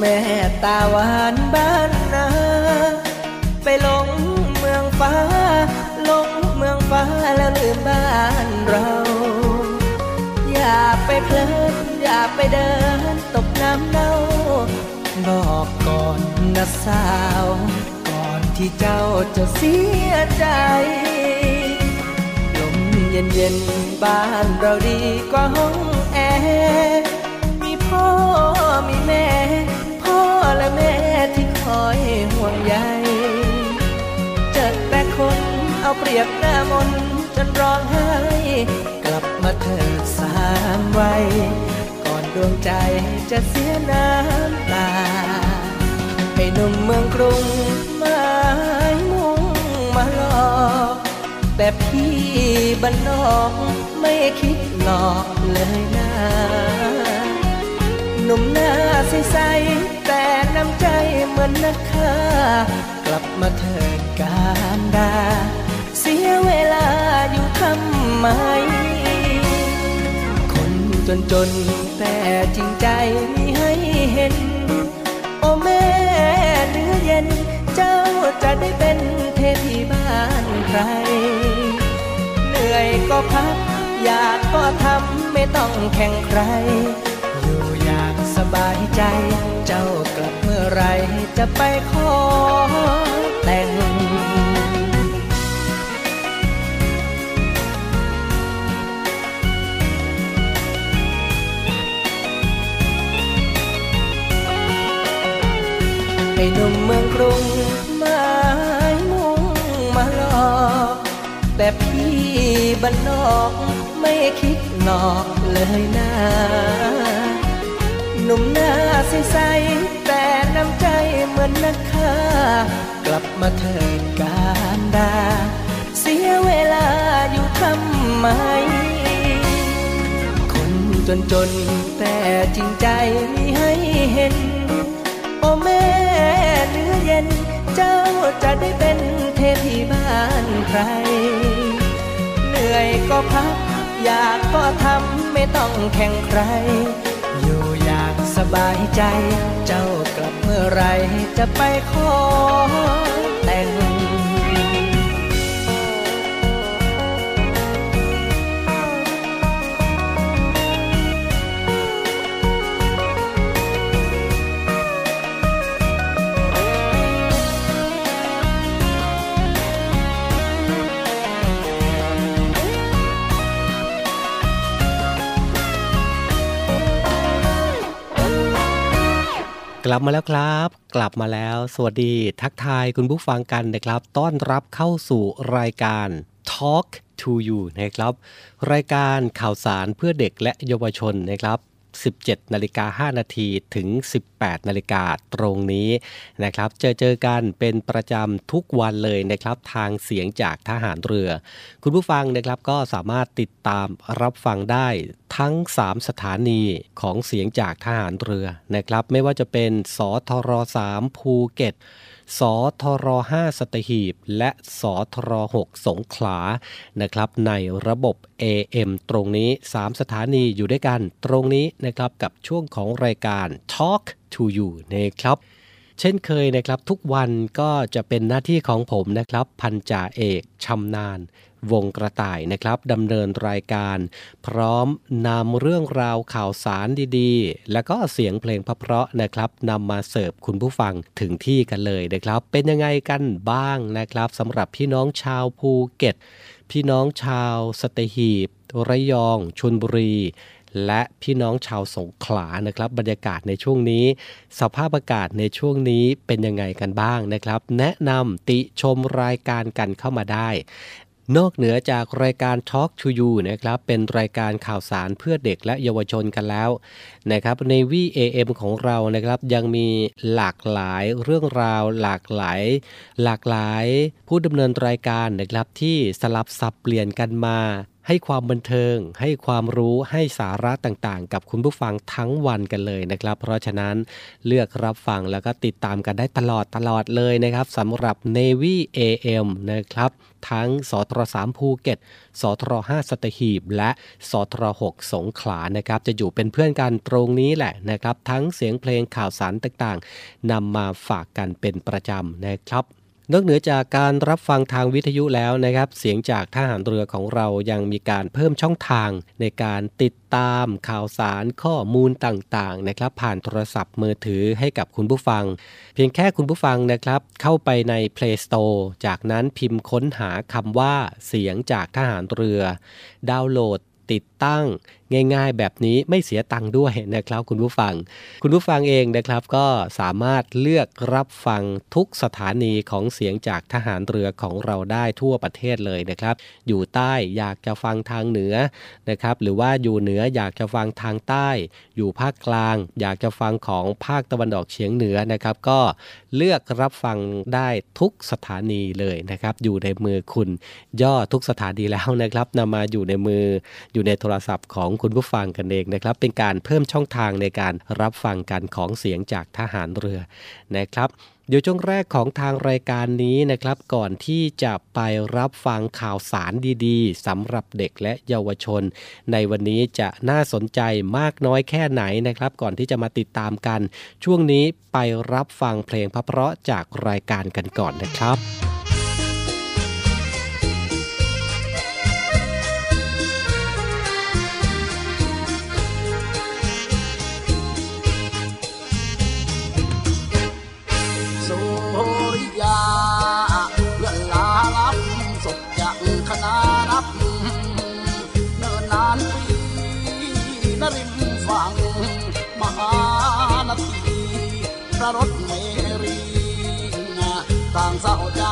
แม่ตาหวานบ้านนา ไปหลงเมืองฟ้าหลงเมืองฟ้าแล้วลืมบ้านเรา อย่าไปเพลินอย่าไปเดินตกน้ำเน่า บอกก่อนนะสาว ก่อนที่เจ้าจะเสียใจลมเย็นเย็นบ้านเราดีกว่าห้องแอร์มีพ่อมีแม่ ห่วงใยเจอแต่คนเอาเปรียบหน้ามนจนร้องไห้ กลับมาเถิดสามวัยก่อนดวงใจจะเสียน้ำตา ให้หนุ่มเมืองกรุงมามุ่งมาหลอกแต่พี่บ้านนอกไม่คิดหลอกเลยนะหนุ่มหน้าใสๆ น้ำใจเหมือนนักฆ่ากลับมาเถิดการดา เสียเวลาอยู่ทำไม คนจนจนแต่จริงใจมีให้เห็น โอแม่เนื้อเย็น เจ้าจะได้เป็นเทพีบ้านใคร เหนื่อยก็พัก อยากก็ทำไม่ต้องแข่งใคร บายใจ เจ้ากลับเมื่อไรจะไปขอแต่งให้หนุ่มเมืองกรุงมามุ่งมาหลอกแต่พี่บ้านนอกไม่คิดหลอกเลยนะ นุ่มหน้าใสๆแต่น้ำใจเหมือนนักฆ่ากลับมาเถิดการดา เสียเวลาอยู่ทำไม คนจนจนแต่จริงใจมีให้เห็น โอแม่เนื้อเย็น เจ้าจะได้เป็นเทพีบ้านใคร เหนื่อยก็พัก อยากก็ทำไม่ต้องแข่งใคร สบายใจ เจ้ากลับเมื่อไรจะไปขอ ลับมาแล้วครับ กลับมาแล้ว สวัสดีทักทายคุณผู้ฟังกันนะครับ ต้อนรับเข้าสู่รายการ Talk to You นะครับ รายการข่าวสารเพื่อเด็กและเยาวชนนะครับ 17นาฬิกา5นาทีถึง 18นาฬิกาตรงนี้นะครับเจอเจอกันเป็นประจำทุกวันเลยนะครับทางเสียงจากทหารเรือ คุณผู้ฟังนะครับก็สามารถติดตามรับฟังได้ทั้ง 3 สถานีของเสียงจากทหารเรือนะครับไม่ว่าจะเป็นสทร3ภูเก็ต สทร5สตหีบ และสทร6สงขลานะครับในระบบ AM ตรงนี้ 3 สถานีอยู่ด้วยกันตรงนี้นะครับกับช่วงของรายการ Talk to You นะครับเช่นเคยนะครับทุกวันก็จะเป็นหน้าที่ของผมนะครับ พันจ่าเอกชำนาญ วงกระต่ายนะครับดำเนินรายการ พร้อมนำเรื่องราวข่าวสารดีๆ แล้วก็เสียงเพลงเพราะๆนะครับนำมาเสิร์ฟคุณผู้ฟังถึงที่กันเลยนะครับ เป็นยังไงกันบ้างนะครับสำหรับพี่น้องชาวภูเก็ต พี่น้องชาวสตหีบระยองชลบุรีและพี่น้องชาวสงขลานะครับ บรรยากาศในช่วงนี้ สภาพอากาศในช่วงนี้เป็นยังไงกันบ้างนะครับ แนะนำติชมรายการกันเข้ามาได้ นอกเหนือจากรายการ Talk to You นะครับ เป็นรายการข่าวสารเพื่อเด็กและเยาวชนกันแล้วนะครับใน VAM ของเรานะครับยังมีหลากหลายเรื่องราว หลากหลาย หลากหลายผู้ดำเนินรายการนะครับที่สลับสับเปลี่ยนกันมาให้ความบันเทิง ให้ความรู้ให้สาระต่างๆ กับคุณผู้ฟังทั้งวันกันเลยนะครับ เพราะฉะนั้นเลือกรับฟังแล้วก็ติดตามกันได้ตลอดตลอดเลยนะครับสำหรับ Navy AM นะครับทั้งสทร3ภูเก็ตสทร5สตหีบ และสทร6สงขลานะครับ จะอยู่เป็นเพื่อนกันตรงนี้แหละนะครับ ทั้งเสียงเพลงข่าวสารต่างๆนำมาฝากกันเป็นประจำนะครับ นอกเหนือจากการรับฟังทางวิทยุแล้วนะครับ เสียงจากทหารเรือของเรายังมีการเพิ่มช่องทางในการติดตามข่าวสารข้อมูลต่างๆนะครับผ่านโทรศัพท์มือถือให้กับคุณผู้ฟัง เพียงแค่คุณผู้ฟังนะครับ เข้าไปใน Play Store จากนั้นพิมพ์ค้นหาคำว่าเสียงจากทหารเรือ ดาวน์โหลดติด ตั้งง่ายๆ แบบนี้ไม่เสียตังค์ด้วยนะครับคุณผู้ฟัง คุณผู้ฟังเองนะครับก็สามารถเลือกรับฟังทุกสถานีของเสียงจากทหารเรือของเราได้ทั่วประเทศเลยนะครับ อยู่ใต้อยากจะฟังทางเหนือนะครับหรือว่าอยู่เหนืออยากจะฟังทางใต้ อยู่ภาคกลาง อยากจะฟังของภาคตะวันออกเฉียงเหนือนะครับ ก็เลือกรับฟังได้ทุกสถานีเลยนะครับ อยู่ในมือคุณย่อทุกสถานีแล้วนะครับนำมาอยู่ในมืออยู่ในโทรรศัพท์ของคุณผู้ฟังกันเองนะครับ เป็นการเพิ่มช่องทางในการรับฟังกันของเสียงจากทหารเรือนะครับเดี๋ยวช่วงแรกของทางรายการนี้นะครับ ก่อนที่จะไปรับฟังข่าวสารดีๆสำหรับเด็กและเยาวชน ในวันนี้จะน่าสนใจมากน้อยแค่ไหนนะครับ ก่อนที่จะมาติดตามกัน ช่วงนี้ไปรับฟังเพลงเพราะจากรายการกันก่อนนะครับ ระรถเมรีต่างเศร้าใจ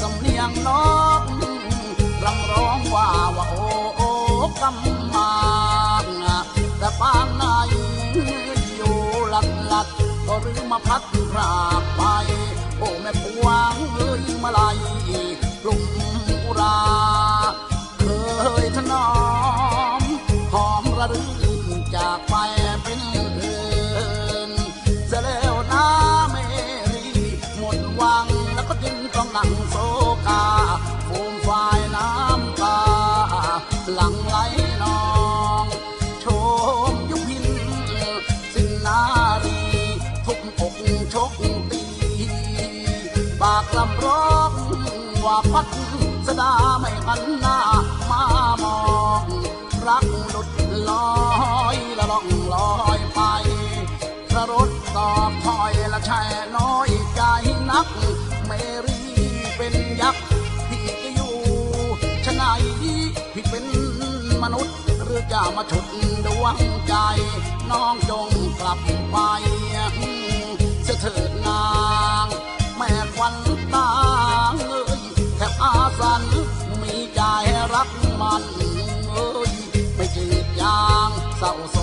สำเนียงน้องรำร้องว่าว่าโอ้โอ้กำมาแต่ปางในอยู่หลัดหลัดก็รื้อมาพัดราบไป โอ้แม่ปวงเอ้ยมาลาย ดาไม่หันหน้ามามอง รักหลุดลอยละล่องลอยไปสรถตอบถอยละแช่น้อยใจนักเมรีเป็นยักษ์พี่จะอยู่ชะไหนพี่เป็นมนุษย์หรือจะมาฉุดดวงใจน้องจงกลับไปเสถิดนางางเ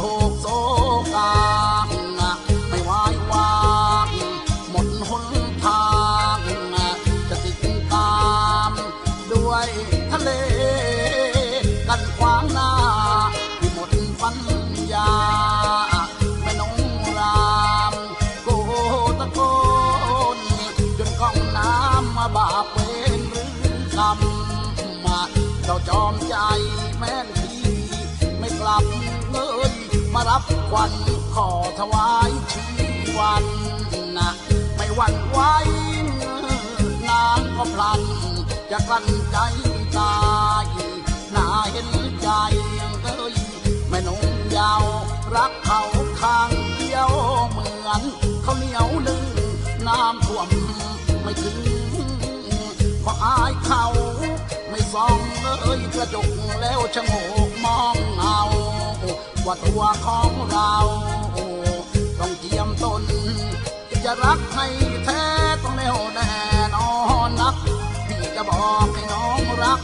ควันขอถวายชีวันนะไม่หวั่นไหวนางก็พลันจะกลั้นใจตายน่าเห็นใจเอ้ยแม่นุ่งยาวรักเขาข้างเดียวเหมือนเขาเหนียวหนึ่งน้ำท่วมไม่ถึงเพราะอายเขาไม่ส่องเลยกระจกแล้วชะโงกมองเอา ว่าตัวของเราต้องเจียมตน จะรักให้แท้ต้องแน่วแน่นอนนัก พี่จะบอกให้น้องรัก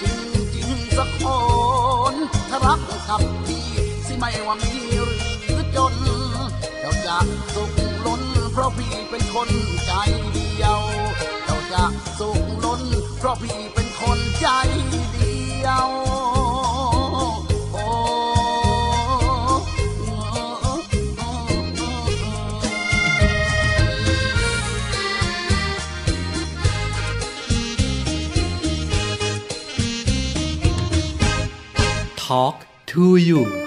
จริงจริงสักคนถ้ารักกับพี่สิไม่ว่ามีหรือจนเราจะสุขล้น เพราะพี่เป็นคนใจเดียวเราจะสุขล้น เพราะพี่เป็นคนใจเดียว Talk to you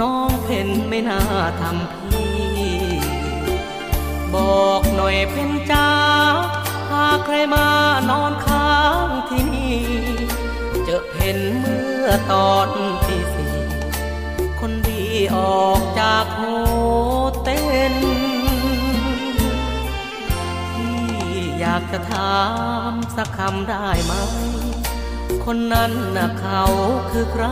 น้องเพ่นไม่น่าทำพี่ บอกหน่อยเพ่นจ้าหากใครมานอนค้างที่นี่ เจอเพ่นเมื่อตอนที่สี่คนดีออกจากโฮเต็นพี่อยากจะถามสักคำได้ไหม คนนั้นน่ะเขาคือใคร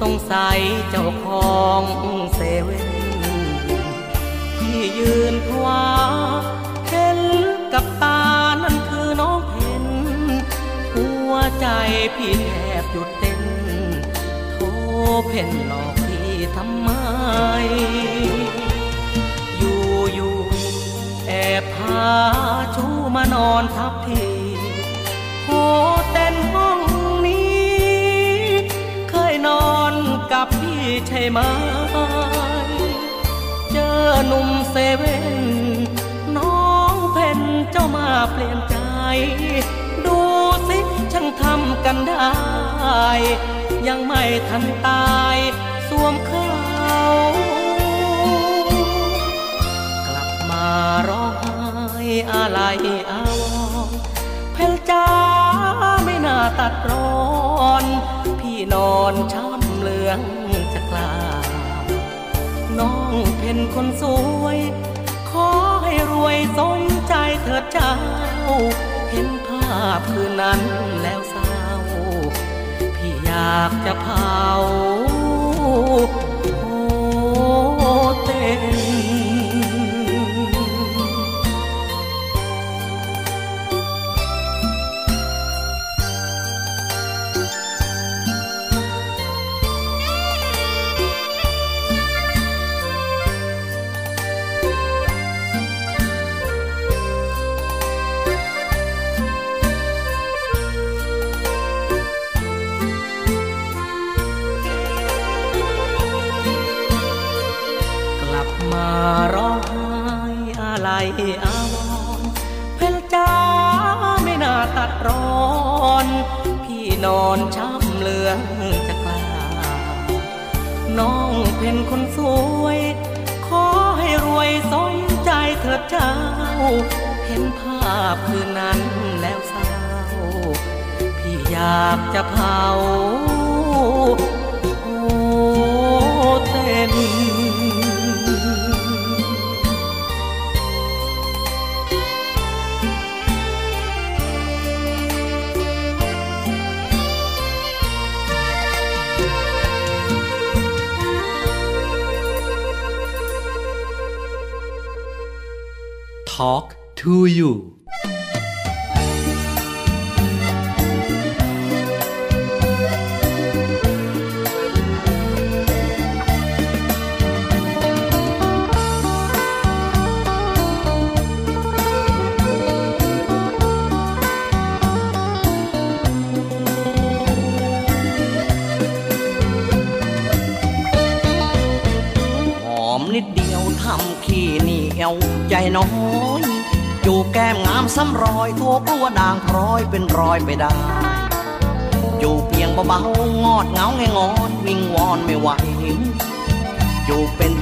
สงสัยเจ้าของเซเว่นที่ยืนพวาเห็นกับตานั่นคือน้องเพนหัวใจพี่แทบหยุดเต้นโทรเพ่นหลอกพี่ทำไม อยู่อยู่แอบพาชูมานอนทับที ใช่ไหม เจอหนุ่มเซเว่น น้องเพนเจ้ามาเปลี่ยนใจ ดูสิช่างทำกันได้ ยังไม่ทันตายสวมเขากลับมาร้องไห้อะไรอาวรเพลจ้าไม่น่าตัดร้อน พี่นอนช้ำเหลืองจะก น้องเพ็นคนสวย ขอให้รวยสมใจเถิดเจ้า เห็นภาพคืนนั้นแล้วเศร้า พี่อยากจะเผา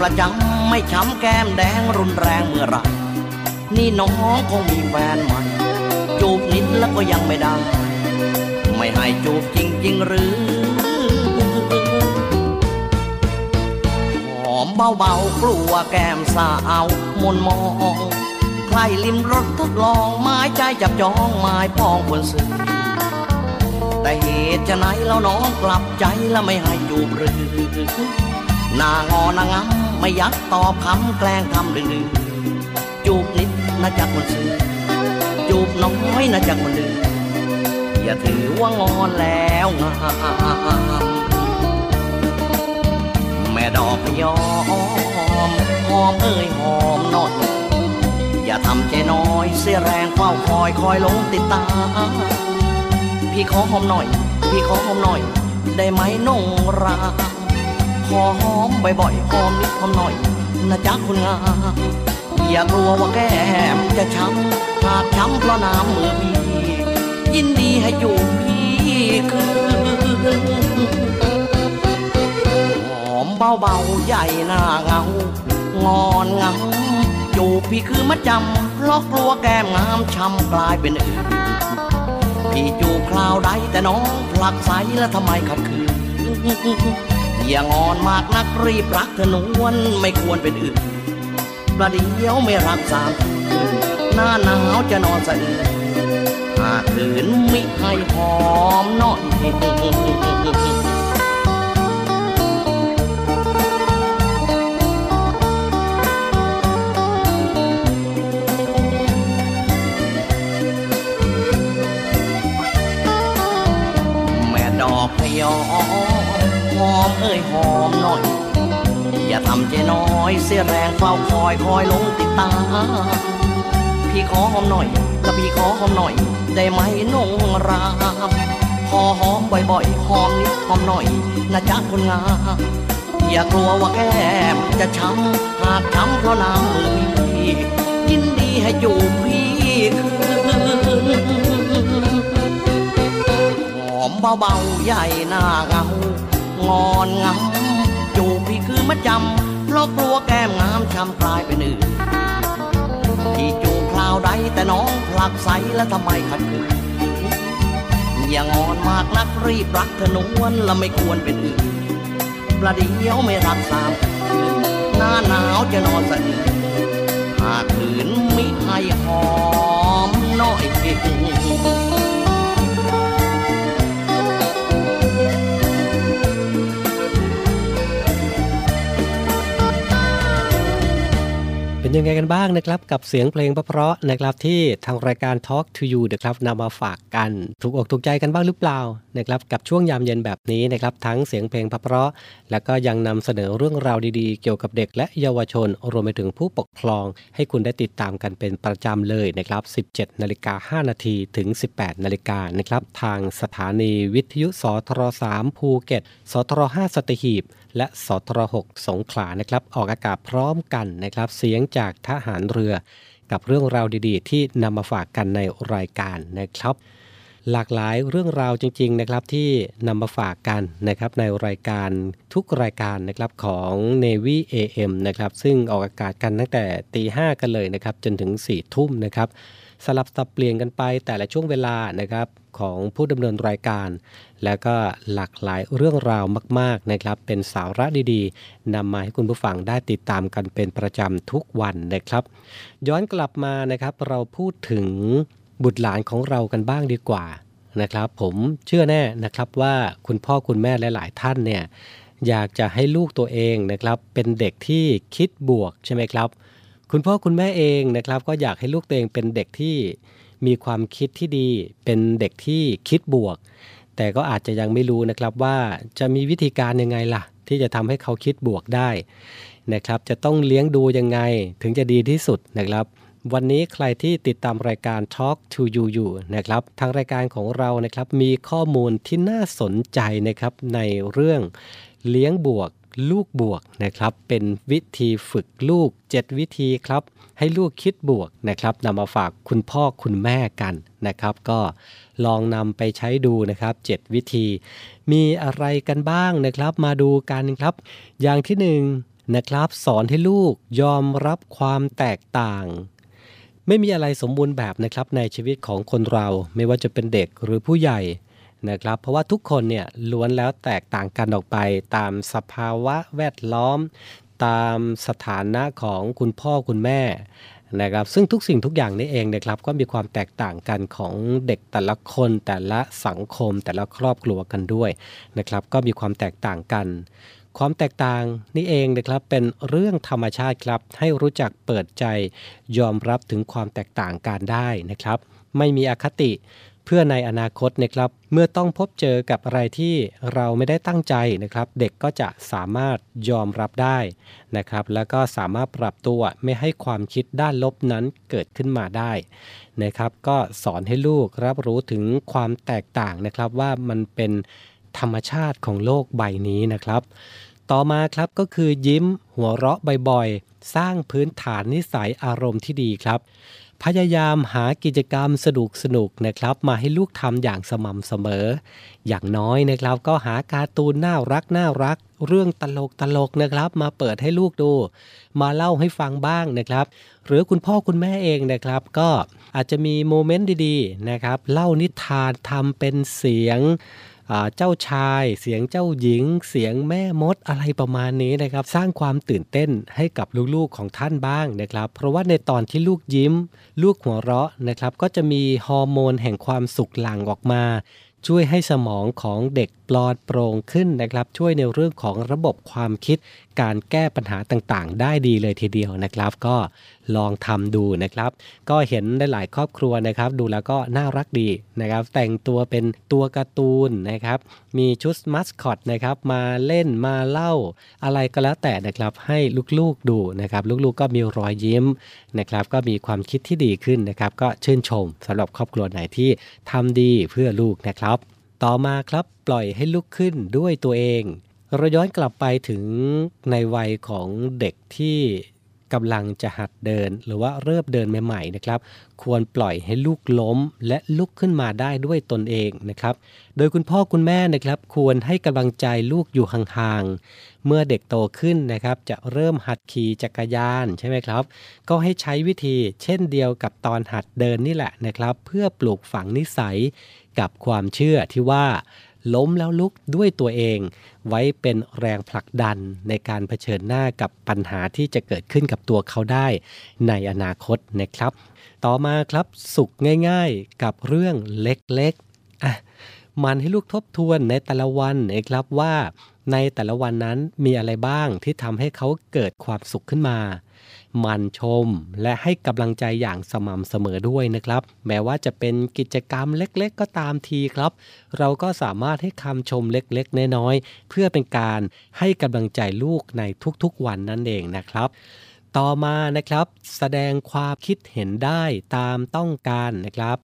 ประจำไม่ช้ำแก้มแดงรุนแรงเมื่อไรนี่น้องคงมีแฟนใหม่จูบนิดแล้วก็ยังไม่ได้ ไม่ให้จูบจริง ๆ หรือ หอมเบาๆกลัวแก้มสาวมนมองใครลิมรถทดลองไม้ใจจับจองไม้พองบนสื่อแต่เหตุจะไหนแล้วน้องกลับใจแล้วไม่ให้จูบหรือนางอนางง ไม่ยักตอบคำแกล้งทำดื้อจูบนิดนะจากคนซื้อจูบน้อยนะจากคนดื้ออย่าถือว่างอนแล้วงามแม่ดอกยอมหอมเอ้ยหอมนอยอย่าทำใจน้อยเสียแรงเฝ้าคอยคอยลงติดตา พี่ขอหอมหน่อย พี่ขอหอมหน่อย ได้ไหมนงรา ขอหอมบ่อยๆหอมนิดหอมหน่อยนะจ๊ะคุณงามอย่ากลัวว่าแก้มจะช้ำหากช้ำเพราะน้ำมือพี่ยินดีให้อยู่พี่คืนหอมเบาๆใหญ่หน้าเงางอนเงจูบพี่คือมัดจำเพราะกลัวแก้มงามช้ำกลายเป็นอื่นพี่จูบคราวใดแต่น้องผลักใสแล้วทำไมขัดขืน อย่างอนมากนักรีบรักเธอนวลไม่ควรเป็นอื่นประเดี๋ยวไม่รักสามคืนหน้าหนาวจะนอนสะอื้นหากคืนไมิให้หอมน่อยแม่ดอกพยอ หอมเอ้ยหอมหน่อย อย่าทำใจน้อยเสียแรงเฝ้าคอยคอยลงติดตา พี่ขอหอมหน่อยแล้วพี่ขอหอมหน่อย ได้ไหมนงรามพอหอมบ่อยๆหอมนิดหอมหน่อยนะจ๊ะคนงามอย่ากลัวว่าแก้มจะช้ำหากช้ำเพราะน้ำมือพี่ยินดีให้จูบพี่คืนหอมเบาๆใหญ่หน้าเงา งอนงำจูบพี่คือมัดจำเพราะกลัวแก้มงามช้ำกลายเป็นอื่นที่จูบคราวใดแต่น้องผลักใสแล้วทำไมขัดขืนอย่างอนมากนักรีบรักเธอนวลและไม่ควรเป็นอื่นประเดี๋ยวไม่รักสามคืนหน้าหนาวจะนอนสะอื้นหากคืนมิให้หอมน่อยเป็น ยังไงกันบ้างนะครับ กับเสียงเพลงเพราะๆนะครับที่ทางรายการ Talk to You นะครับนำมาฝากกันถูกอกถูกใจกันบ้างหรือเปล่านะครับกับช่วงยามเย็นแบบนี้นะครับทั้งเสียงเพลงเพราะๆแล้วก็ยังนำเสนอเรื่องราวดีๆ เกี่ยวกับเด็กและเยาวชนรวมไปถึงผู้ปกครอง ให้คุณได้ติดตามกันเป็นประจำเลยนะครับ 17นาฬิกา5นาทีถึง 18นาฬิกานะครับทางสถานีวิทยุสทร3ภูเก็ตสทร5สตหีบ และสทร6สงขลานะครับ ออกอากาศพร้อมกันนะครับ เสียงจากทหารเรือ กับเรื่องราวดีๆ ที่นำมาฝากกันในรายการนะครับ หลากหลายเรื่องราวจริง ๆ นะครับที่นำมาฝากกันนะครับในรายการทุกรายการนะครับของ Navy AM นะครับซึ่งออกอากาศกันตั้งแต่ตีห้ากันเลยนะครับจนถึง4ี่ทุ่มนะครับสลับสับเปลี่ยนกันไปแต่ละช่วงเวลานะครับของผู้ดำเนินรายการ แล้วก็หลากหลายเรื่องราวมาก ๆนะครับ เป็นสาระดีๆนำมาให้คุณผู้ฟังได้ติดตามกันเป็นประจำทุกวันนะครับ ย้อนกลับมานะครับเราพูดถึง บุตรหลานของเรากันบ้างดีกว่านะครับ ผมเชื่อแน่นะครับว่าคุณพ่อคุณแม่หลาย ๆ ท่านเนี่ยอยากจะให้ลูกตัวเองนะครับเป็นเด็กที่คิดบวกใช่ไหมครับ คุณพ่อคุณแม่เองนะครับ ก็อยากให้ลูกตัวเองเป็นเด็กที่มีความคิดที่ดี เป็นเด็กที่คิดบวก แต่ก็อาจจะยังไม่รู้นะครับว่าจะมีวิธีการยังไงล่ะ ที่จะทำให้เขาคิดบวกได้นะครับ จะต้องเลี้ยงดูยังไงถึงจะดีที่สุดนะครับ วันนี้ใครที่ติดตามรายการ Talk to You อยู่นะครับ ทางรายการของเรานะครับมีข้อมูลที่น่าสนใจนะครับในเรื่องเลี้ยงบวกลูกบวกนะครับ เป็นวิธีฝึกลูก 7 วิธีครับ ให้ลูกคิดบวกนะครับนำมาฝากคุณพ่อคุณแม่กันนะครับ ก็ลองนำไปใช้ดูนะครับ 7 วิธี มีอะไรกันบ้างนะครับ มาดูกันครับ อย่างที่หนึ่งนะครับ สอนให้ลูกยอมรับความแตกต่าง ไม่มีอะไรสมบูรณ์แบบนะครับในชีวิตของคนเราไม่ว่าจะเป็นเด็กหรือผู้ใหญ่นะครับเพราะว่าทุกคนเนี่ยล้วนแล้วแตกต่างกันออกไปตามสภาวะแวดล้อม ตามสถานะของคุณพ่อคุณแม่นะครับซึ่งทุกสิ่งทุกอย่างนี่เองนะครับก็มีความแตกต่างกันของเด็กแต่ละคนแต่ละสังคมแต่ละครอบครัวกันด้วยนะครับก็มีความแตกต่างกัน ความแตกต่างนี่เองนะครับเป็นเรื่องธรรมชาติครับ ให้รู้จักเปิดใจ ยอมรับถึงความแตกต่างกันได้นะครับ ไม่มีอคติเพื่อในอนาคตนะครับ เมื่อต้องพบเจอกับอะไรที่เราไม่ได้ตั้งใจนะครับ เด็กก็จะสามารถยอมรับได้นะครับ แล้วก็สามารถปรับตัวไม่ให้ความคิดด้านลบนั้นเกิดขึ้นมาได้นะครับ ก็สอนให้ลูกรับรู้ถึงความแตกต่างนะครับว่ามันเป็น ธรรมชาติของโลกใบนี้นะครับ ต่อมาครับก็คือยิ้ม หัวเราะบ่อยๆ สร้างพื้นฐานนิสัยอารมณ์ที่ดีครับ พยายามหากิจกรรมสนุกสนุกนะครับ มาให้ลูกทำอย่างสม่ำเสมอ อย่างน้อยนะครับก็หาการ์ตูนน่ารักน่ารัก เรื่องตลกตลกนะครับ มาเปิดให้ลูกดู มาเล่าให้ฟังบ้างนะครับ หรือคุณพ่อคุณแม่เองนะครับ ก็อาจจะมีโมเมนต์ดีๆนะครับ เล่านิทานทำเป็นเสียง เจ้าชาย เสียงเจ้าหญิง เสียงแม่มดอะไรประมาณนี้นะครับ สร้างความตื่นเต้นให้กับลูกๆของท่านบ้างนะครับ เพราะว่าในตอนที่ลูกยิ้ม ลูกหัวเราะนะครับ ก็จะมีฮอร์โมนแห่งความสุขหลั่งออกมา ช่วยให้สมองของเด็กปลอดโปร่งขึ้นนะครับ ช่วยในเรื่องของระบบความคิด การแก้ปัญหาต่างๆ ได้ดีเลยทีเดียวนะครับ ก็ลองทำดูนะครับ ก็เห็นได้หลายครอบครัวนะครับ ดูแล้วก็น่ารักดีนะครับ แต่งตัวเป็นตัวการ์ตูนนะครับ มีชุดมัสคอตนะครับมาเล่นมาเล่า อะไรก็แล้วแต่นะครับให้ลูกๆดูนะครับ ลูกๆก็มีรอยยิ้มนะครับ ก็มีความคิดที่ดีขึ้นนะครับ ก็ชื่นชมสำหรับครอบครัวไหนที่ทำดีเพื่อลูกนะครับ ต่อมาครับปล่อยให้ลุกขึ้นด้วยตัวเอง เราย้อนกลับไปถึงในวัยของเด็กที่กำลังจะหัดเดิน หรือว่าเริ่มเดินใหม่ๆนะครับ ควรปล่อยให้ลูกล้ม และลุกขึ้นมาได้ด้วยตนเองนะครับ โดยคุณพ่อคุณแม่นะครับ ควรให้กำลังใจลูกอยู่ห่างๆ เมื่อเด็กโตขึ้นนะครับ จะเริ่มหัดขี่จักรยานใช่ไหมครับ ก็ให้ใช้วิธีเช่นเดียวกับตอนหัดเดินนี่แหละนะครับ เพื่อปลูกฝังนิสัย กับความเชื่อที่ว่าล้มแล้วลุกด้วยตัวเอง ไว้เป็นแรงผลักดันในการเผชิญหน้ากับปัญหาที่จะเกิดขึ้นกับตัวเขาได้ในอนาคตนะครับ ต่อมาครับสุขง่ายๆกับเรื่องเล็กๆอะมันให้ลูกทบทวนในแต่ละวันนะครับว่า ในแต่ละวันนั้นมีอะไรบ้างที่ทำให้เขาเกิดความสุขขึ้นมา มันชม และให้กำลังใจอย่างสม่ำเสมอด้วยนะครับ แม้ว่าจะเป็นกิจกรรมเล็กๆ ก็ตามทีครับ เราก็สามารถให้คำชมเล็กๆ น้อยๆ เพื่อเป็นการให้กำลังใจลูกในทุกๆ วันนั่นเองนะครับต่อมานะครับ แสดงความคิดเห็นได้ตามต้องการนะครับ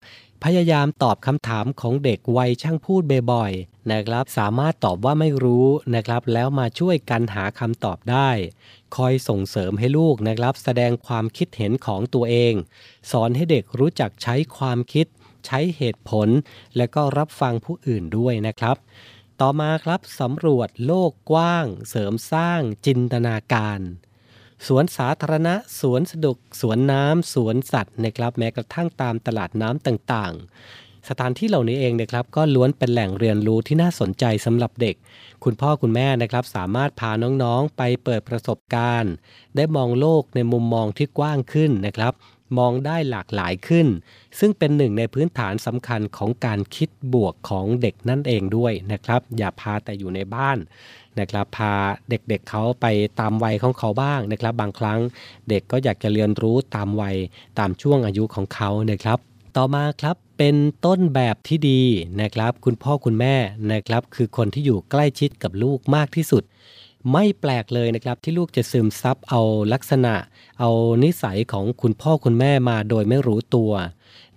พยายามตอบคำถามของเด็กวัยช่างพูดบ่อยๆนะครับ สามารถตอบว่าไม่รู้นะครับ แล้วมาช่วยกันหาคำตอบได้ คอยส่งเสริมให้ลูกนะครับ แสดงความคิดเห็นของตัวเอง สอนให้เด็กรู้จักใช้ความคิด ใช้เหตุผล และก็รับฟังผู้อื่นด้วยนะครับ ต่อมาครับสำรวจโลกกว้าง เสริมสร้างจินตนาการ สวนสาธารณะ สวนสนุก สวนน้ำ สวนสัตว์นะครับแม้กระทั่งตามตลาดน้ำต่างๆ สถานที่เหล่านี้เองนะครับก็ล้วนเป็นแหล่งเรียนรู้ที่น่าสนใจสำหรับเด็ก คุณพ่อคุณแม่นะครับสามารถพาน้องๆ ไปเปิดประสบการณ์ ได้มองโลกในมุมมองที่กว้างขึ้นนะครับมองได้หลากหลายขึ้น ซึ่งเป็นหนึ่งในพื้นฐานสำคัญของการคิดบวกของเด็กนั่นเองด้วยนะครับ อย่าพาแต่อยู่ในบ้าน นะครับพาเด็กๆเเขาไปตามวัยของเขาบ้างนะครับ บางครั้งเด็กก็อยากจะเรียนรู้ตามวัยตามช่วงอายุของเขานะครับ ต่อมาครับเป็นต้นแบบที่ดีนะครับ คุณพ่อคุณแม่นะครับ คือคนที่อยู่ใกล้ชิดกับลูกมากที่สุด ไม่แปลกเลยนะครับที่ลูกจะซึมซับเอาลักษณะ เอานิสัยของคุณพ่อคุณแม่มาโดยไม่รู้ตัว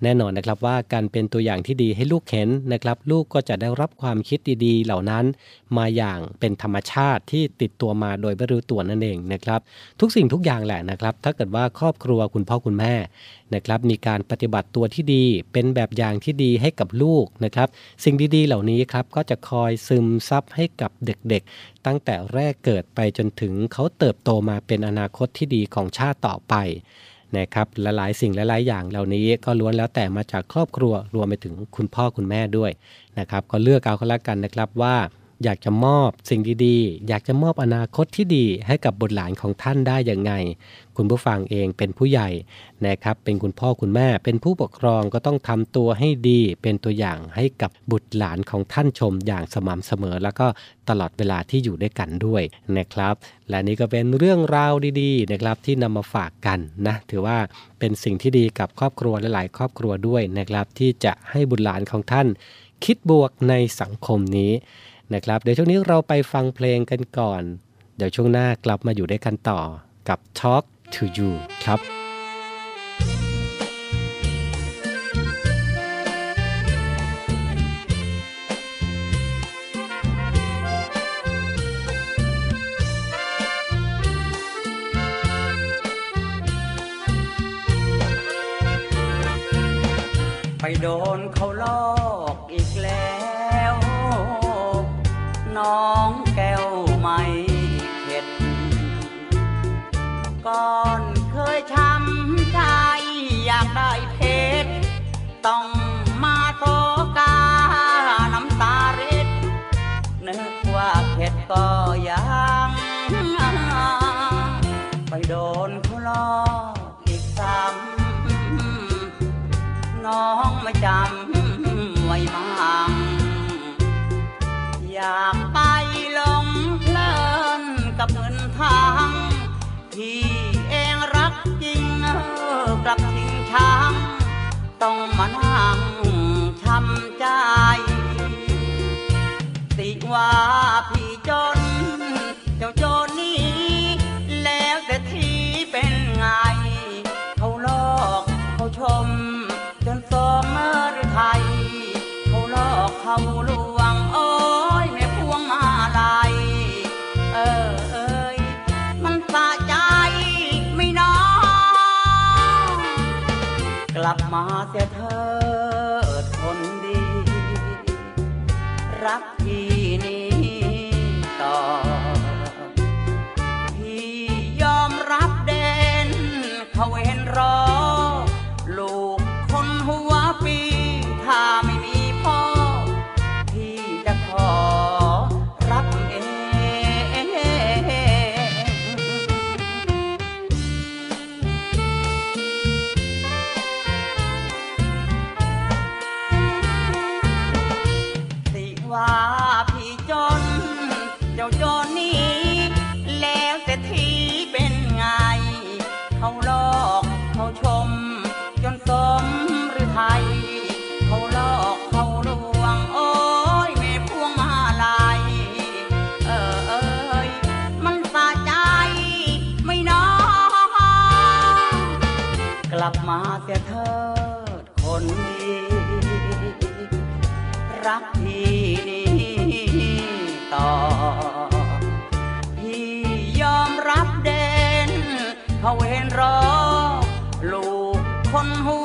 แน่นอนนะครับว่าการเป็นตัวอย่างที่ดีให้ลูกเห็นนะครับ ลูกก็จะได้รับความคิดดีๆ เหล่านั้น มาอย่างเป็นธรรมชาติที่ติดตัวมาโดยไม่รู้ตัวนั่นเองนะครับ ทุกสิ่งทุกอย่างแหละนะครับ ถ้าเกิดว่าครอบครัวคุณพ่อคุณแม่นะครับ มีการปฏิบัติตัวที่ดี เป็นแบบอย่างที่ดีให้กับลูกนะครับ สิ่งดีๆ เหล่านี้ครับก็จะคอยซึมซับให้กับเด็กๆ ตั้งแต่แรกเกิดไปจนถึงเขาเติบโตมาเป็นอนาคตที่ดีของชาติต่อไป นะครับและหลายสิ่งลหลายอย่างเหล่านี้ก็ล้วนแล้วแต่มาจากครอบครัวรวมไปถึงคุณพ่อคุณแม่ด้วยนะครับก็เลือกเอาก็แล้วกันนะครับว่า อยากจะมอบสิ่งดีๆ อยากจะมอบอนาคตที่ดีให้กับบุตรหลานของท่านได้อย่างไง คุณผู้ฟังเองเป็นผู้ใหญ่นะครับเป็นคุณพ่อคุณแม่เป็นผู้ปกครองก็ต้องทำตัวให้ดีเป็นตัวอย่างให้กับบุตรหลานของท่านชมอย่างสม่ำเสมอ แล้วก็ตลอดเวลาที่อยู่ด้วยกันด้วยนะครับ และนี่ก็เป็นเรื่องราวดีๆนะครับที่นำมาฝากกันนะถือว่าเป็นสิ่งที่ดีกับครอบครัวและหลายครอบครัวด้วยนะครับที่จะให้บุตรหลานของท่าน คิดบวกในสังคมนี้ นะครับ เดี๋ยวช่วงนี้เราไปฟังเพลงกันก่อน เดี๋ยวช่วงหน้ากลับมาอยู่ด้วยกันต่อกับ Talk to You ครับไปโดนเขาลอ น้องแก้วไม่เข็ด ก่อนเคยช้ำใจอยากได้เพชร ต้องมาโตกาน้ำตาเร็ด นึกว่าเข็ดก็ยังไปโดน ต้องมานั่งช้ำใจ ติว่าพ กลับมาเสียเถิ ลับมาเสียเถิดคนดี รักพี่นี้ต่อ พี่ยอมรับเด่นเขาเห็นรอ ลูกคนหู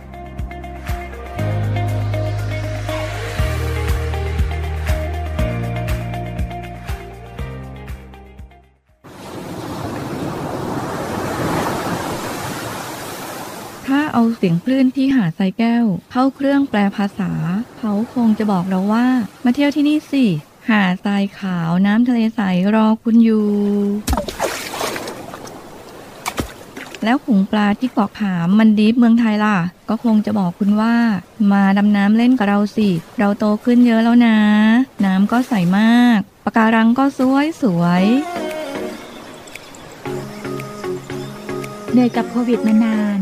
เอาเสียงคลื่นที่หาดทรายแก้ว เข้าเครื่องแปลภาษา เขาคงจะบอกเราว่า มาเที่ยวที่นี่สิ หาดทรายขาวน้ำทะเลใสรอคุณอยู่ แล้วขุงปลาที่เกาะขามมันดีฟเมืองไทยล่ะ ก็คงจะบอกคุณว่า มาดำน้ำเล่นกับเราสิ เราโตขึ้นเยอะแล้วนะ น้ำก็ใสมากปะการังก็สวยสวยเหนื่อยกับโควิดมานาน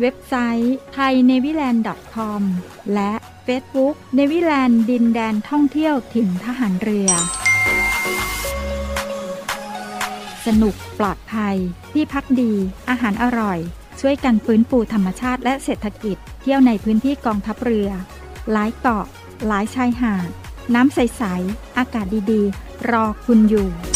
เว็บไซต์ t h a i n a v y l a n d c o m และ Facebook n a v y l a n d ดินแดนท่องเที่ยวถิ่นทหารเรือ สนุกปลอดภัย ที่พักดี อาหารอร่อย ช่วยกันฟื้นฟูธรรมชาติและเศรษฐกิจ เที่ยวในพื้นที่กองทัพเรือ หลายเกาะ หลายชายหาด น้ำใส ๆ อากาศดี ๆ รอคุณอยู่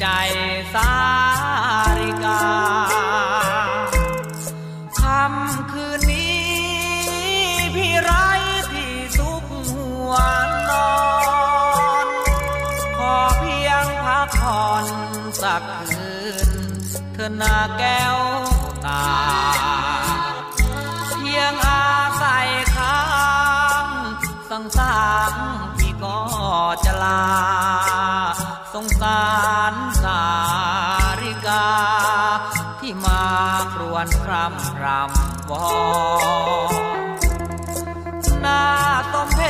ใจสาริกาคำคืนนี้พี่ไรที่สุขหัวนอน ขอเพียงพักผ่อนสักคืน เธอนาแก้วตา เพียงอาศัยค้างสังสารพี่ก็จะลา สงสารสาริกา ที่มาครวนครำรำวอนนาสมเพ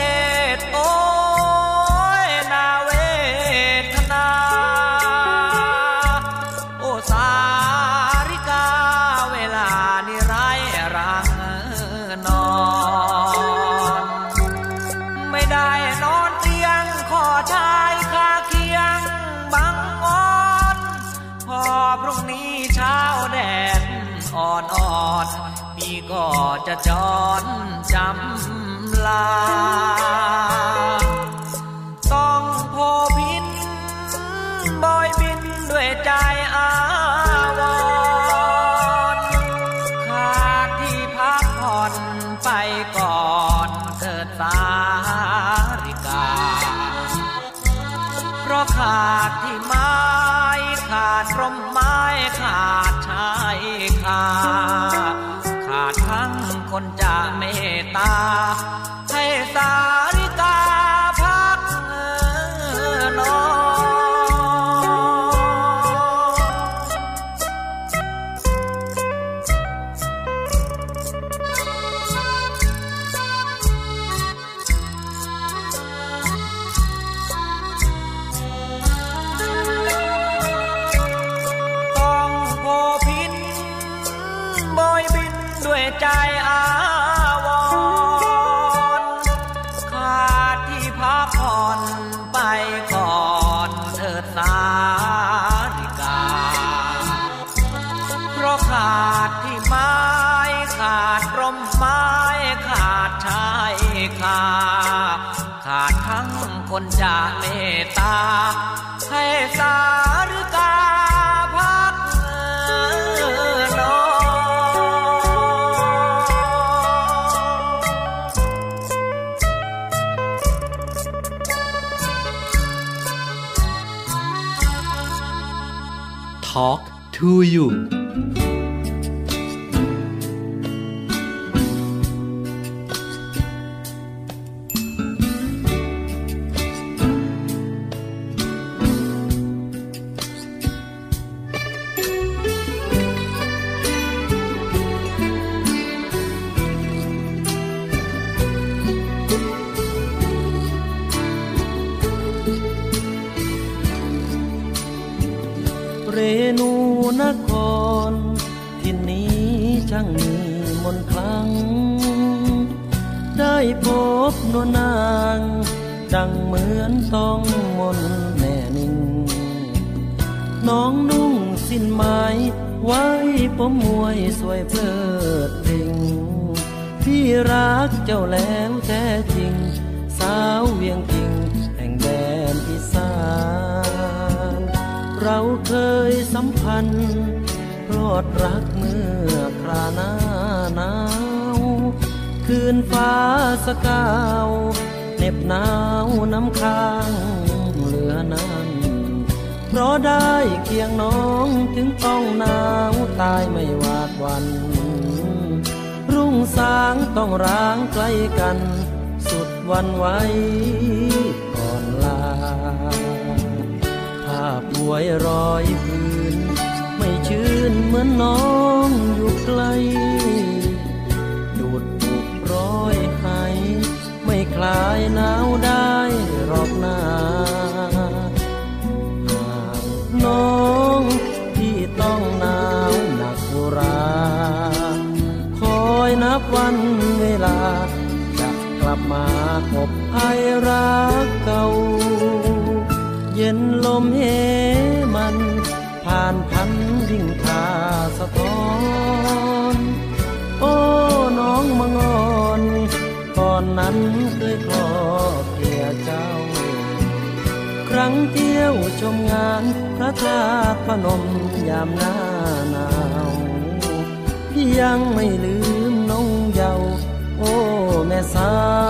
นูนครที่นี้ช่างมีมนคลัง ได้พบนวลนาง ดังเหมือนต้องมนแม่นิ่ง น้องนุ่งสิ้นไม้ไว้ผมมวยสวยเพลิดเพลงพี่รักเจ้าแล้วแท้จริง สาวเวียงพิงแห่ง เราเคยสัมพันธ์รอดรักเมื่อคราหน้าหนาว คืนฟ้าสกาวเหน็บหนาวน้ำค้างเหลือนั้นเพราะได้เคียงน้องถึงต้องหนาวตายไม่วาดวัน รุ่งสางต้องร้างใกล้กัน สุดวันไหว วยรอยพื้น ไม่ชื่นเหมือนน้องอยู่ไกลดูดปุกร้อยไหายไม่คลายหนาวได้หรอกนาหากน้องที่ต้องหนาวหนักอุราคอยนับวันเวลา จะกลับมาพบภัยรักเก่า เย็นลมเฮมัน ผ่านพันยิ่งพาสะท้อน โอ้น้องมังอนตอนนั้นเคยกลอเกลียเจ้า ครั้งเที่ยวชมงานพระธาตุพนมยามหน้าหนาวยังไม่ลืมน้องเยาว์โอ้แม่สาว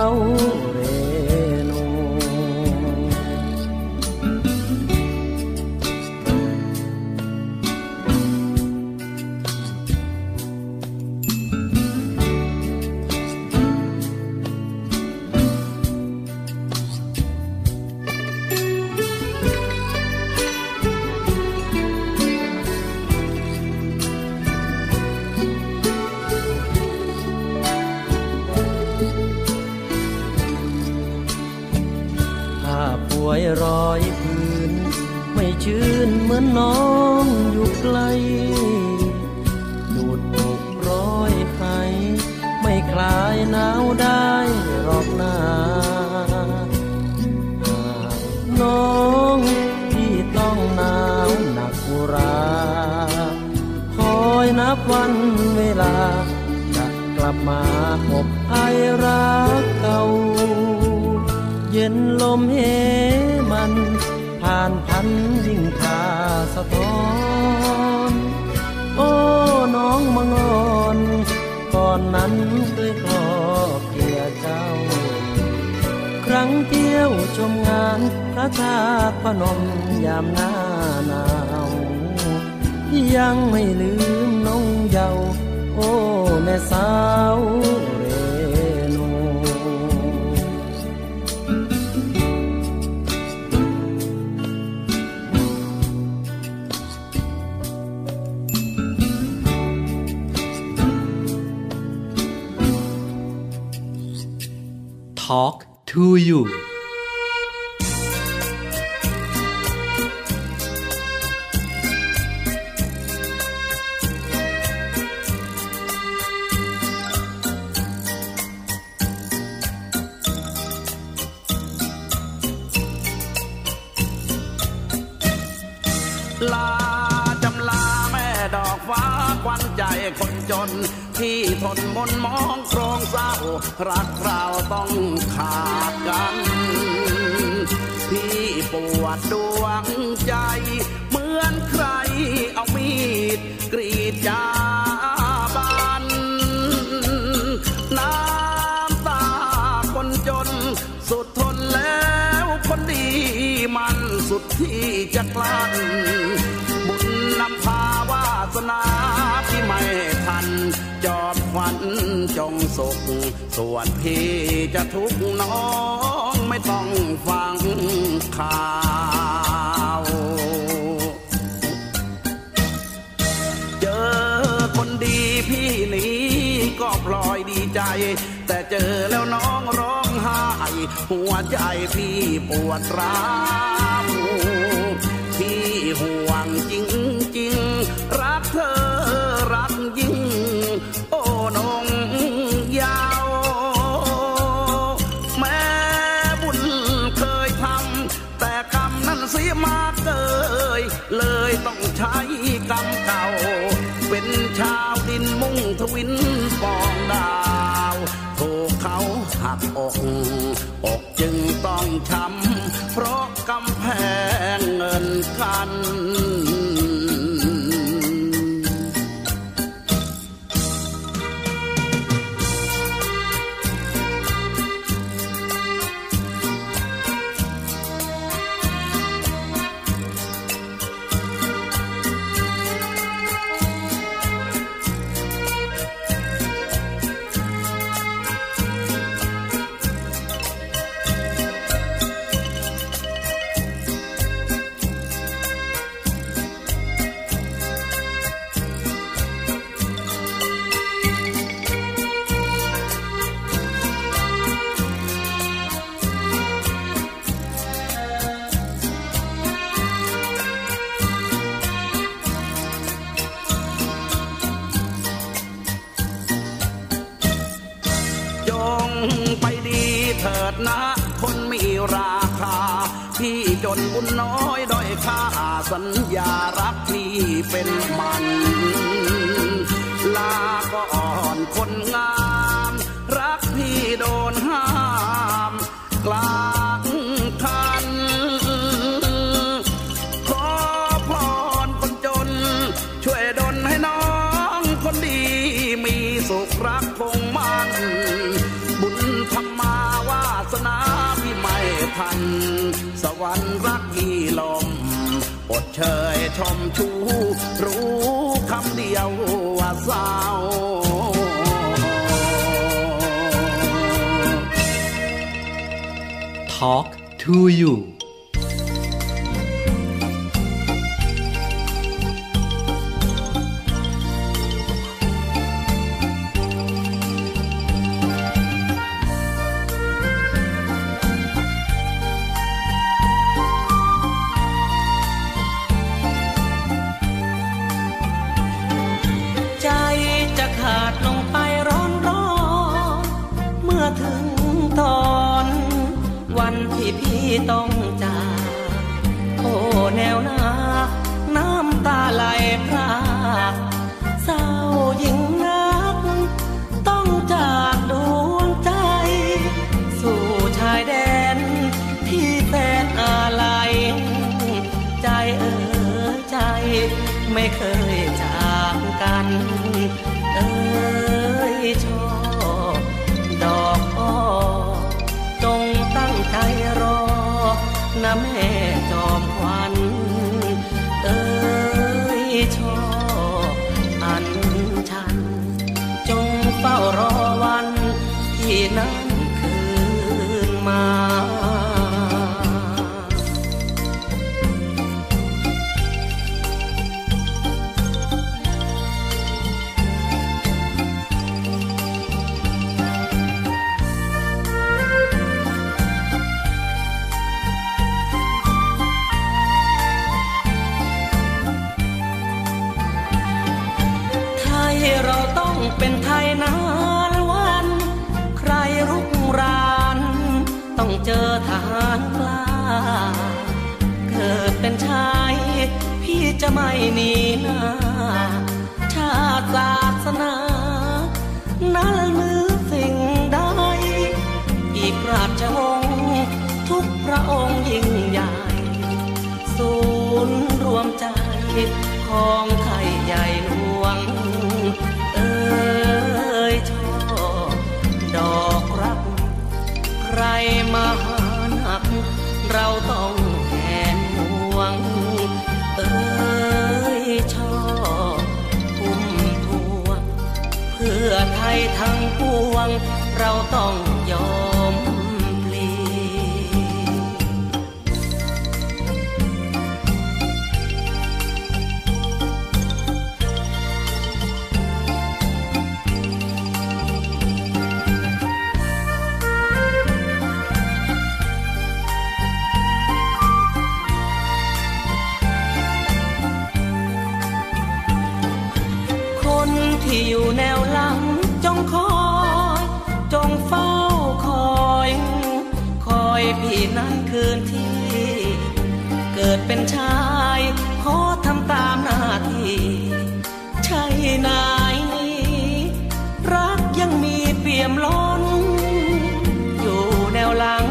จน ที่ทนมนมองโครงเศร้า รักเราต้องขาดกัน ที่ปวดดวงใจ เหมือนใครเอามีดกรีดยาบันน้ำตาคนจน สุดทนแล้วคนดีมันสุดที่จะกลั้น งสุข ส่วนพี่จะทุกน้องไม่ต้องฟังข่าวเจอคนดีพี่นี้ก็ปล่อยดีใจ แต่เจอแล้วน้องร้องไห้หัวใจพี่ปวดร้าวพี่ห่วงจริงจริงรักเธอรักยิ่ง โอ้น้อง อกอกจึงต้องช้ำเพราะกำแพงเงินกัน sun ชยชมชูรู้คำเดียวว่าเศร้า Talk to you ต้อง จะไม่หนีหน้า ชาติศาสนานั้นมือสิ่งใดอีกราชวงศ์ทุกพระองค์ยิ่งใหญ่ ศูนย์รวมใจของไทยใหญ่หลวง เอ้ยชอบดอกรัก ใครมาหานัก เราต้อง ทยทั้งปวง เราต้องยอมพลีคนที่อยู่แนว เป็นชาย ขอทำตามหน้าที่ใช่นายนี้รักยังมีเปี่ยมล้น อยู่แนวหลัง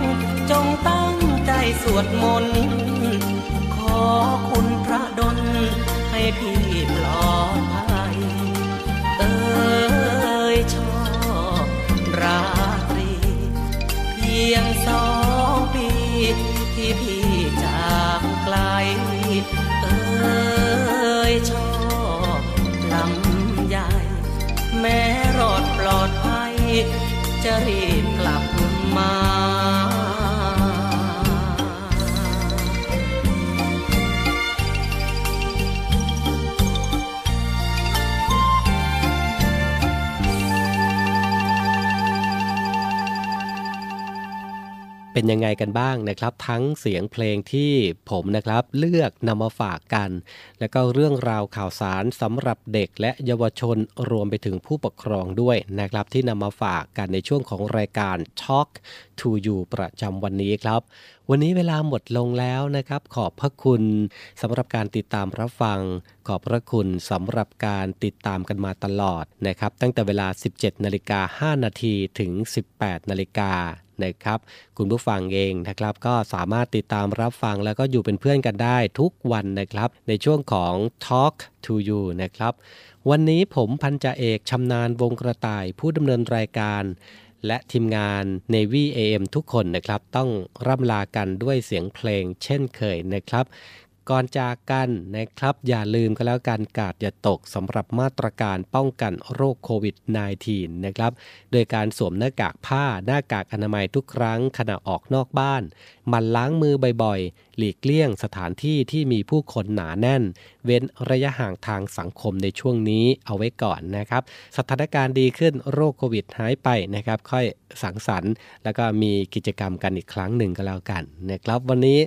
จงตั้งใจสวดมนต์ ขอคุณพระดลให้พี่ จะรีบกลับมาเป็นยังไงกันบ้างนะครับ ทั้งเสียงเพลงที่ผมนะครับเลือกนำมาฝากกัน แล้วก็เรื่องราวข่าวสารสำหรับเด็กและเยาวชนรวมไปถึงผู้ปกครองด้วยนะครับ ที่นำมาฝากกันในช่วงของรายการ Talk to You ประจำวันนี้ครับ วันนี้เวลาหมดลงแล้วนะครับ ขอบพระคุณสำหรับการติดตามรับฟัง ขอบพระคุณสำหรับการติดตามกันมาตลอดนะครับ ตั้งแต่เวลา 17นาฬิกา5นาทีถึง 18นาฬิกา นะครับ คุณผู้ฟังเองนะครับ ก็สามารถติดตามรับฟังแล้วก็อยู่เป็นเพื่อนกันได้ทุกวันนะครับ ในช่วงของ Talk to You นะครับ วันนี้ผมพันจ่าเอกชำนาญวงกระต่ายผู้ดำเนินรายการและทีมงาน Navy AM ทุกคนนะครับ ต้องร่ำลากันด้วยเสียงเพลงเช่นเคยนะครับ ก่อนจากกันนะครับ อย่าลืมก็แล้วกันกาดอย่าตกสำหรับมาตรการป้องกันโรคโควิด -19 นะครับ โดยการสวมหน้ากากผ้าหน้ากากอนามัยทุกครั้งขณะออกนอกบ้านหมันล้างมือบ่อยๆ หลีกเลี่ยงสถานที่ที่มีผู้คนหนาแน่น เว้นระยะห่างทางสังคมในช่วงนี้เอาไว้ก่อนนะครับ สถานการณ์ดีขึ้นโรคโควิดหายไปนะครับ ค่อยสังสรรค์ แล้วก็มีกิจกรรมกันอีกครั้งหนึ่งก็แล้วกันนะครับ วันนี้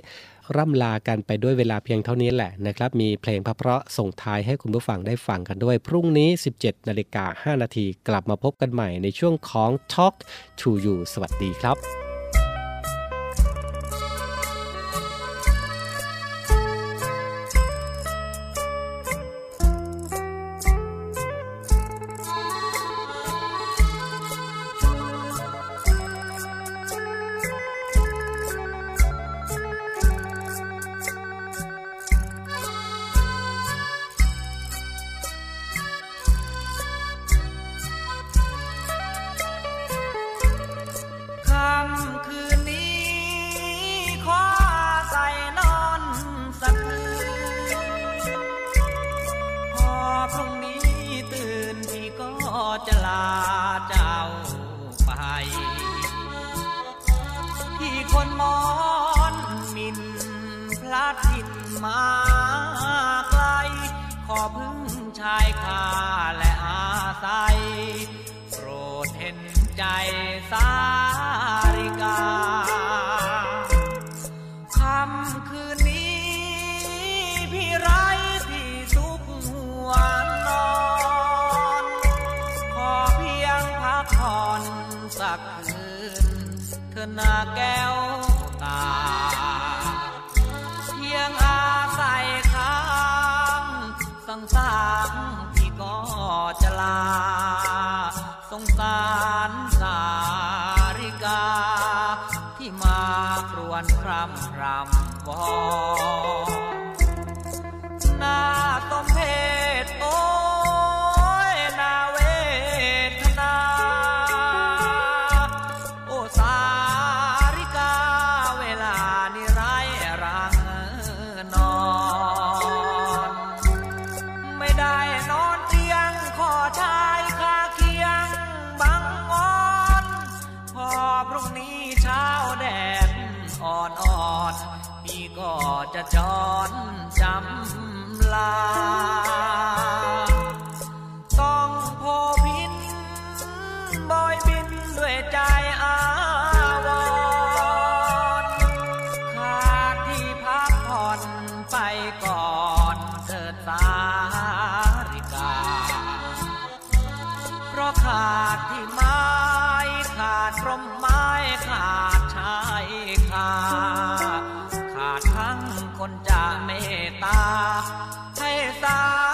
ร่ำลากันไปด้วยเวลาเพียงเท่านี้แหละนะครับ มีเพลงพระเพราะส่งท้ายให้คุณผู้ฟังได้ฟังกันด้วย พรุ่งนี้ 17นาฬิกา5นาทีกลับมาพบกันใหม่ในช่วงของ Talk to You สวัสดีครับ สาริกาค่ำคืนนี้พี่ไร้ที่สุขหัวนอน ขอเพียงพักผ่อนสักคืนเธอหน้าแก้วตา เพียงอาศัยค้างสังสารพี่ก็จะลาสงสาร สาริกา ที่มาครวนครำรำวอนหน้าต้มเพชรโอ ราะขาดที่ไม้ขาดร่มไม้ขาดชายคาขาดทั้งคนจะเมตตาให้สาริกา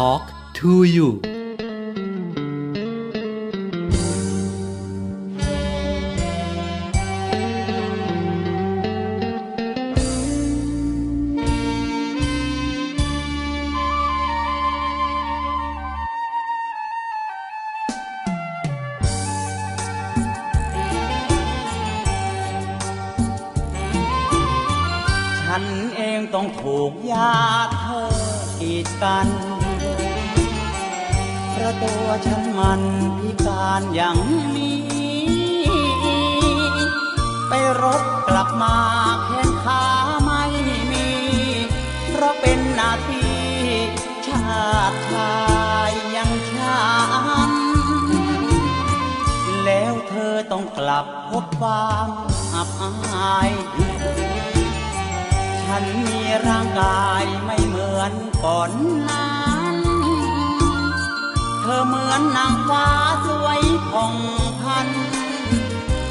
Talk to You ตัวฉันมันพิการอย่างนี้ ไปรบกลับมาแขนขาไม่มี เพราะเป็นหน้าที่ชาติชายยังฉัน แล้วเธอต้องกลับพบความอับอาย ฉันมีร่างกายไม่เหมือนก่อนนั้นเธ อเหมือนนางฟ้าสวยผ่องพัน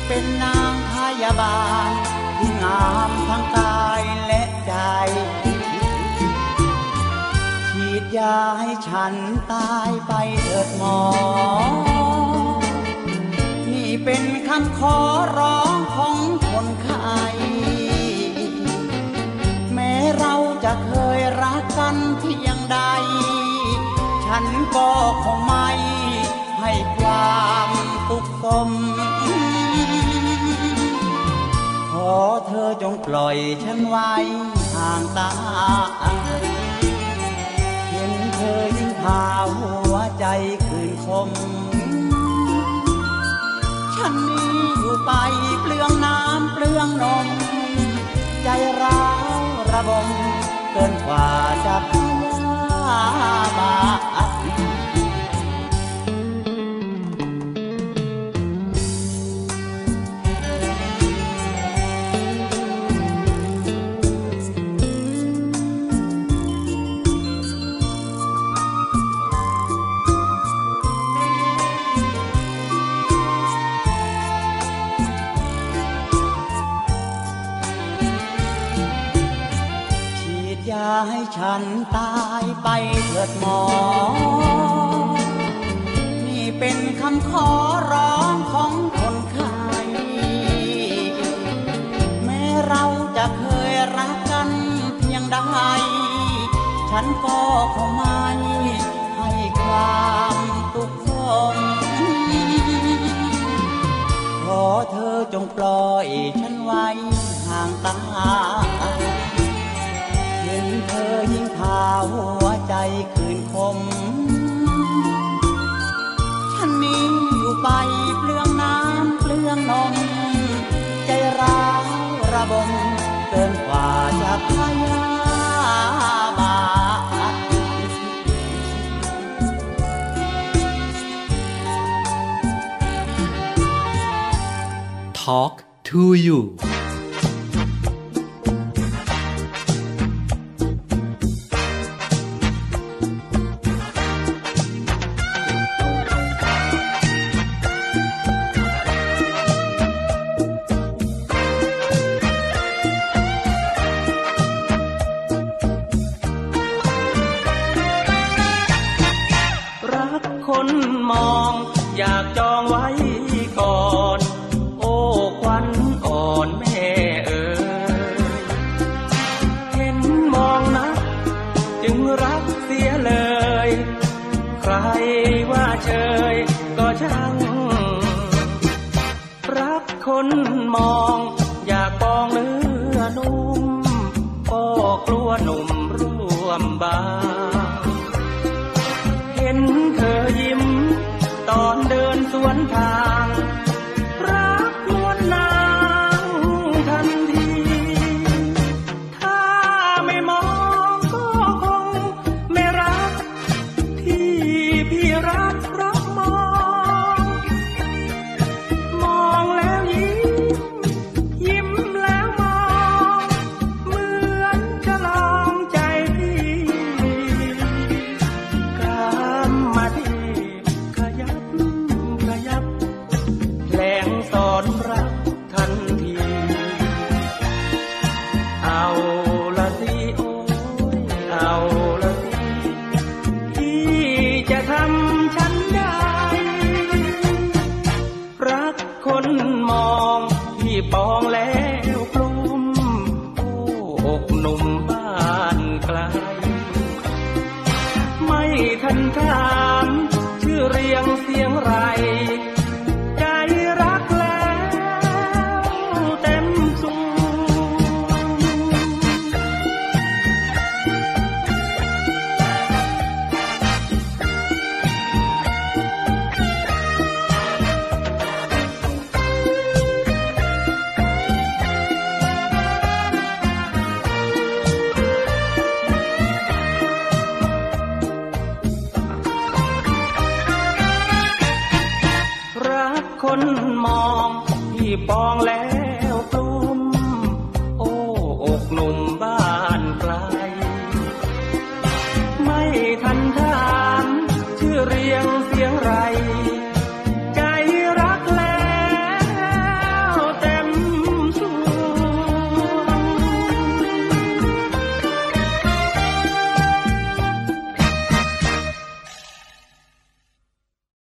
เป็นนางพยาบาล ที่งามทั้งกายและใจ ฉีดยาให้ฉันตายไปเถิดหมอ นี่เป็นคำขอร้องของคนไข้แม้เราจะเคยรักกันเพียงใด ฉันก็คงไม่ ให้ความตุกสม ขอเธอจงปล่อยฉันไว้ห่างตา เห็นเธอยิ่งพาหัวใจคืนคม ฉันนี้อยู่ไปเปลืองน้ำเปลืองนม ใจร้าวระบมเกินกว่าจะพยา บา ให้ฉันตายไปเถิดหมอ นี่เป็นคำขอร้องของคนไข้แม้เราจะเคยรักกันเพียงใด ฉันก็คงไม่ให้ความทุกข์ทนขอเธอจงปล่อยฉันไว้ห่างตา เห็นเธอยิ่งพาหัวใจคืนคม ฉันนี้อยู่ไปเปลืองน้ำเปลืองนม ใจร้าวระบมเกินกว่าจะพยาบาท Talk to you